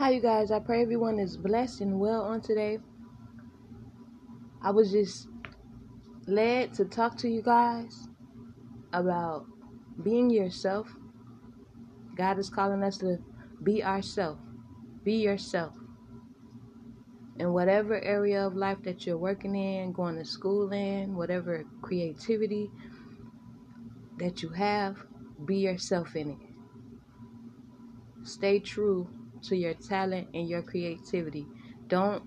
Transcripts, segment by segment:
Hi, you guys. I pray everyone is blessed and well on today. I was just led to talk to you guys about being yourself. God is calling us to be ourselves. Be yourself. In whatever area of life that you're working in, going to school in, whatever creativity that you have, be yourself in it. Stay true to your talent and your creativity. Don't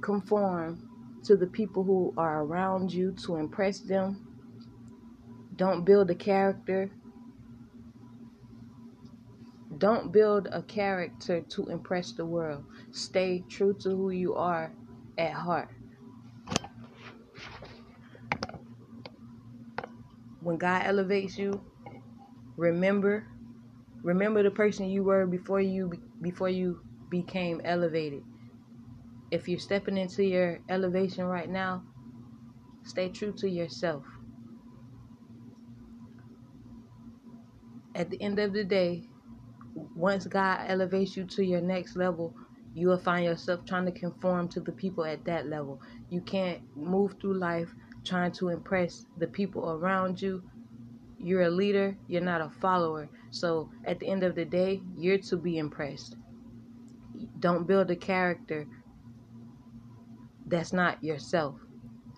conform to the people who are around you to impress them. Don't build a character. Don't build a character to impress the world. Stay true to who you are at heart. When God elevates you, remember Remember the person you were before you before you became elevated. If you're stepping into your elevation right now, stay true to yourself. At the end of the day, once God elevates you to your next level, you will find yourself trying to conform to the people at that level. You can't move through life trying to impress the people around you you're a leader, you're not a follower. So at the end of the day, you're to be impressed. Don't build a character that's not yourself.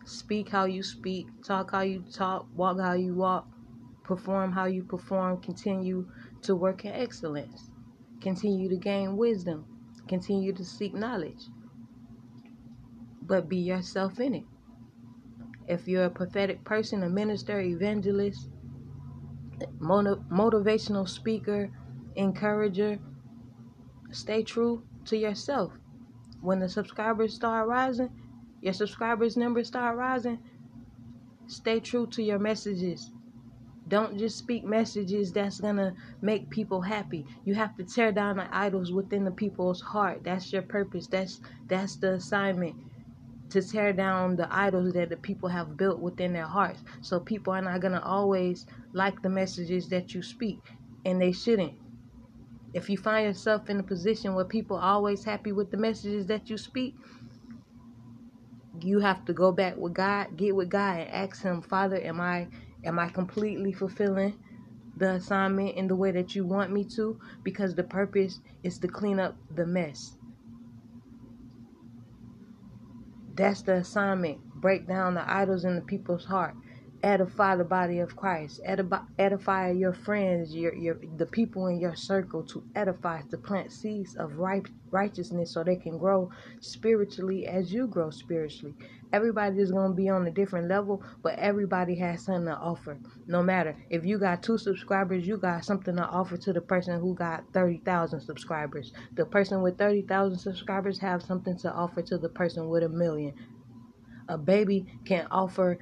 Speak how you speak, talk how you talk, walk how you walk, perform how you perform, continue to work in excellence, continue to gain wisdom, continue to seek knowledge. But be yourself in it. If you're a prophetic person, a minister, evangelist, motivational speaker, encourager. Stay true to yourself. When the subscribers start rising, your subscribers numbers start rising, stay true to your messages. Don't just speak messages that's going to make people happy. You have to tear down the idols within the people's heart. That's your purpose. That's that's the assignment to tear down the idols that the people have built within their hearts. So people are not going to always like the messages that you speak, and they shouldn't. If you find yourself in a position where people are always happy with the messages that you speak, you have to go back with God, get with God and ask him, "Father, am I am I completely fulfilling the assignment in the way that you want me to?" Because the purpose is to clean up the mess. That's the assignment. Break down the idols in the people's heart. Edify the body of Christ. Edify your friends, your, your the people in your circle to edify, to plant seeds of right, righteousness so they can grow spiritually as you grow spiritually. Everybody is going to be on a different level, but everybody has something to offer. No matter if you got two subscribers, you got something to offer to the person who got 30,000 subscribers. The person with 30,000 subscribers have something to offer to the person with a million. A baby can offer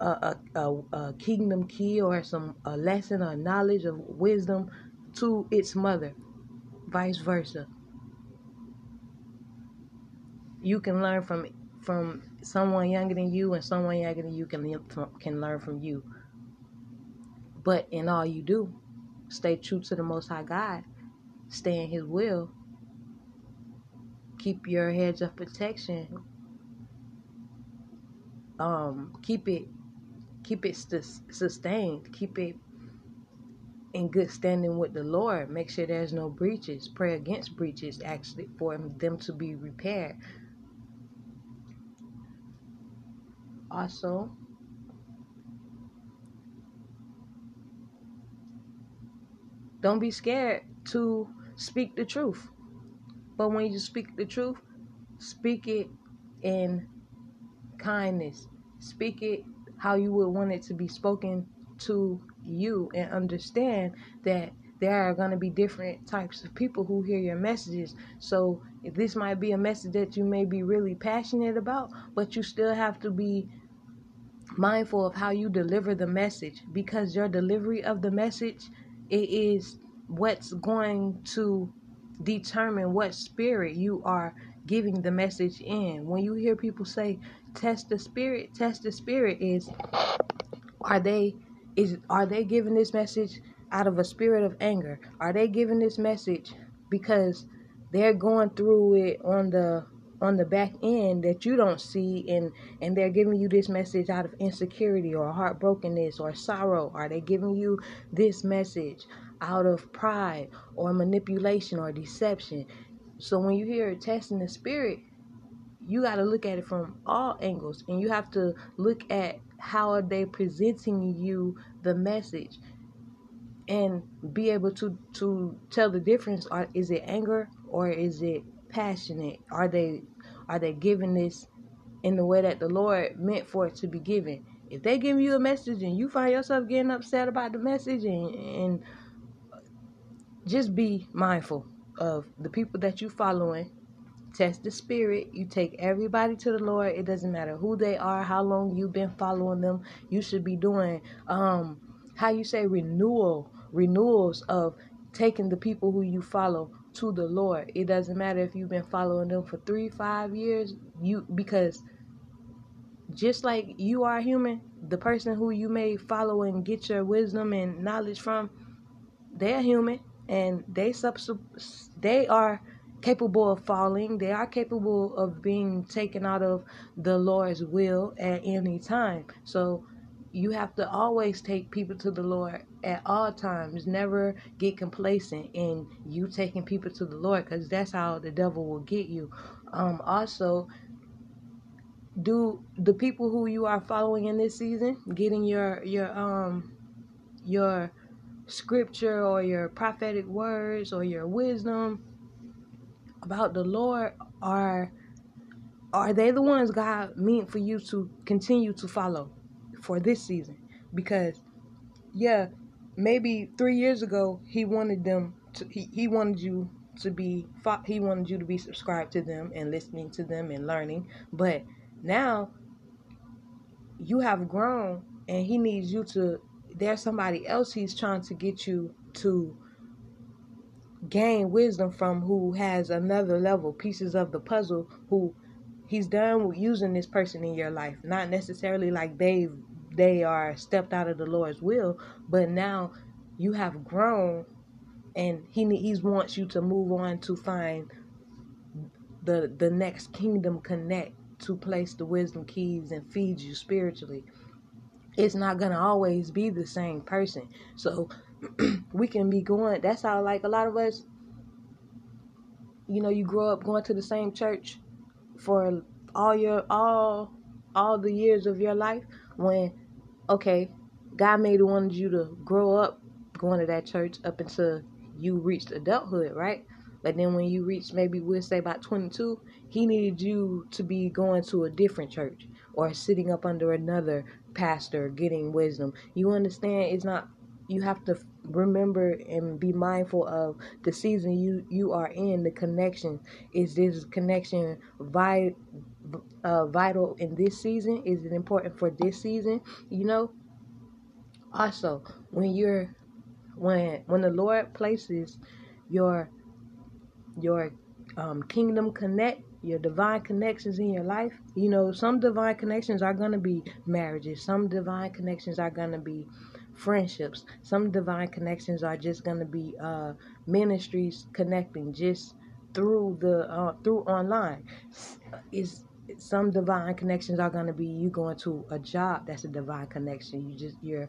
a, a, a, kingdom key or some a lesson or knowledge of wisdom to its mother, vice versa you can learn from from someone younger than you, and someone younger than you can can learn from you. But in all you do, stay true to the Most High God, stay in His will, keep your hedge of protection. Um, keep it, keep it sustained. Keep it in good standing with the Lord. Make sure there's no breaches. Pray against breaches, actually, for them to be repaired. also don't be scared to speak the truth but when you speak the truth speak it in kindness speak it how you would want it to be spoken to you and understand that there are going to be different types of people who hear your messages. So this might be a message that you may be really passionate about, but you still have to be mindful of how you deliver the message because your delivery of the message it is what's going to determine what spirit you are giving the message in. When you hear people say test the spirit, test the spirit is are they is are they giving this message out of a spirit of anger? Are they giving this message because they're going through it on the on the back end that you don't see and and they're giving you this message out of insecurity or heartbrokenness or sorrow are they giving you this message out of pride or manipulation or deception so when you hear testing the spirit you got to look at it from all angles and you have to look at how are they presenting you the message. And be able to to tell the difference or is it anger or is it passionate? Are they are they giving this in the way that the lord meant for it to be given? If they give you a message and you find yourself getting upset about the message and, and just be mindful of the people that you following test the spirit. You take everybody to the Lord. It doesn't matter who they are, how long you've been following them. You should be doing um how you say renewal, renewals of taking the people who you follow to the Lord. It doesn't matter if you've been following them for three, five years. You because just like you are human, the person who you may follow and get your wisdom and knowledge from, they're human and they sub they are capable of falling. They are capable of being taken out of the Lord's will at any time. So you have to always take people to the Lord at all times. Never get complacent in you taking people to the Lord because that's how the devil will get you. Um, also, do the people who you are following in this season getting your your um your scripture or your prophetic words or your wisdom about the Lord are are they the ones God meant for you to continue to follow for this season? Because yeah, maybe three years ago he wanted them to he, he wanted you to be he wanted you to be subscribed to them and listening to them and learning, but now you have grown and he needs you to there's somebody else he's trying to get you to gain wisdom from who has another level, pieces of the puzzle, who he's done with using this person in your life. Not necessarily like they they are stepped out of the Lord's will, but now you have grown and he he wants you to move on to find the the next kingdom connect to place the wisdom keys and feed you spiritually it's not gonna always be the same person so we can be going. That's how like a lot of us. You know, you grow up going to the same church for all your all all the years of your life. When okay, God made wanted you to grow up going to that church up until you reached adulthood, right? But then when you reach maybe we'll say about 22, he needed you to be going to a different church or sitting up under another pastor getting wisdom. You understand? It's not you have to remember and be mindful of the season you you are in the connection is this connection vi- uh, vital in this season is it important for this season you know also when you're when when the lord places your your um, kingdom connect your divine connections in your life you know some divine connections are going to be marriages some divine connections are going to be friendships. Some divine connections are just going to be uh, ministries connecting just through the uh, through online. Is some divine connections are going to be you going to a job that's a divine connection. You just you're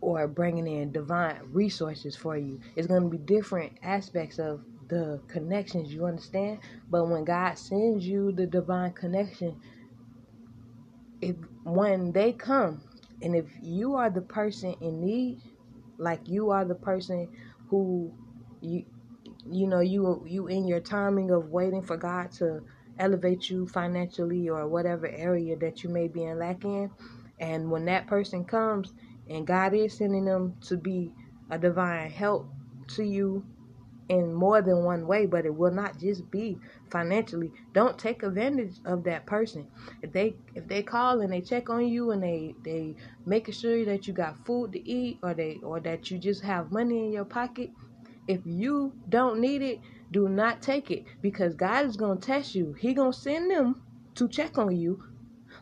or bringing in divine resources for you. It's going to be different aspects of the connections you understand? But when god sends you the divine connection if when they come and if you are the person in need, like you are the person who you you know you you in your timing of waiting for God to elevate you financially or whatever area that you may be in lack in, and when that person comes and God is sending them to be a divine help to you in more than one way, but it will not just be financially. Don't take advantage of that person. If they if they call and they check on you and they they making sure that you got food to eat or they or that you just have money in your pocket, if you don't need it, do not take it because God is going to test you. He going to send them to check on you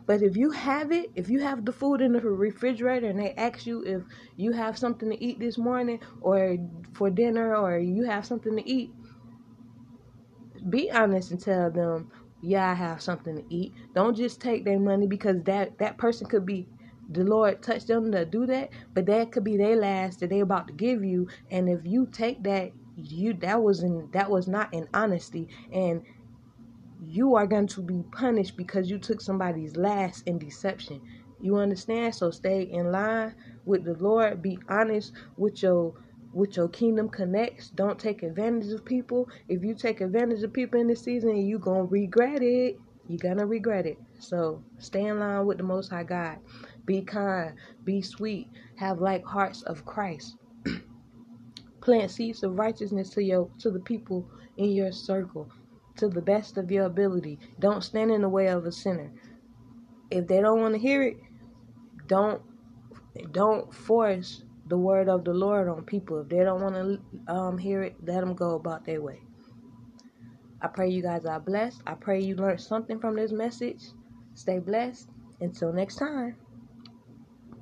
but if you have it, if you have the food in the refrigerator and they ask you if you have something to eat this morning or for dinner or you have something to eat, be honest and tell them, yeah, I have something to eat. Don't just take their money because that that person could be the Lord touched them to do that, but that could be their last that they about to give you. And if you take that, you that was in that was not in honesty, and you are going to be punished because you took somebody's last in deception. You understand? So stay in line with the Lord. Be honest with your with your kingdom connects. Don't take advantage of people. If you take advantage of people in this season, you gonna regret it. You're gonna regret it. So stay in line with the Most High God. Be kind. Be sweet. Have like hearts of Christ. Plant seeds of righteousness to your to the people in your circle to the best of your ability. Don't stand in the way of a sinner. If they don't want to hear it, don't don't force the word of the Lord on people. If they don't want to um, hear it, let them go about their way. I pray you guys are blessed. I pray you learned something from this message. Stay blessed. Until next time.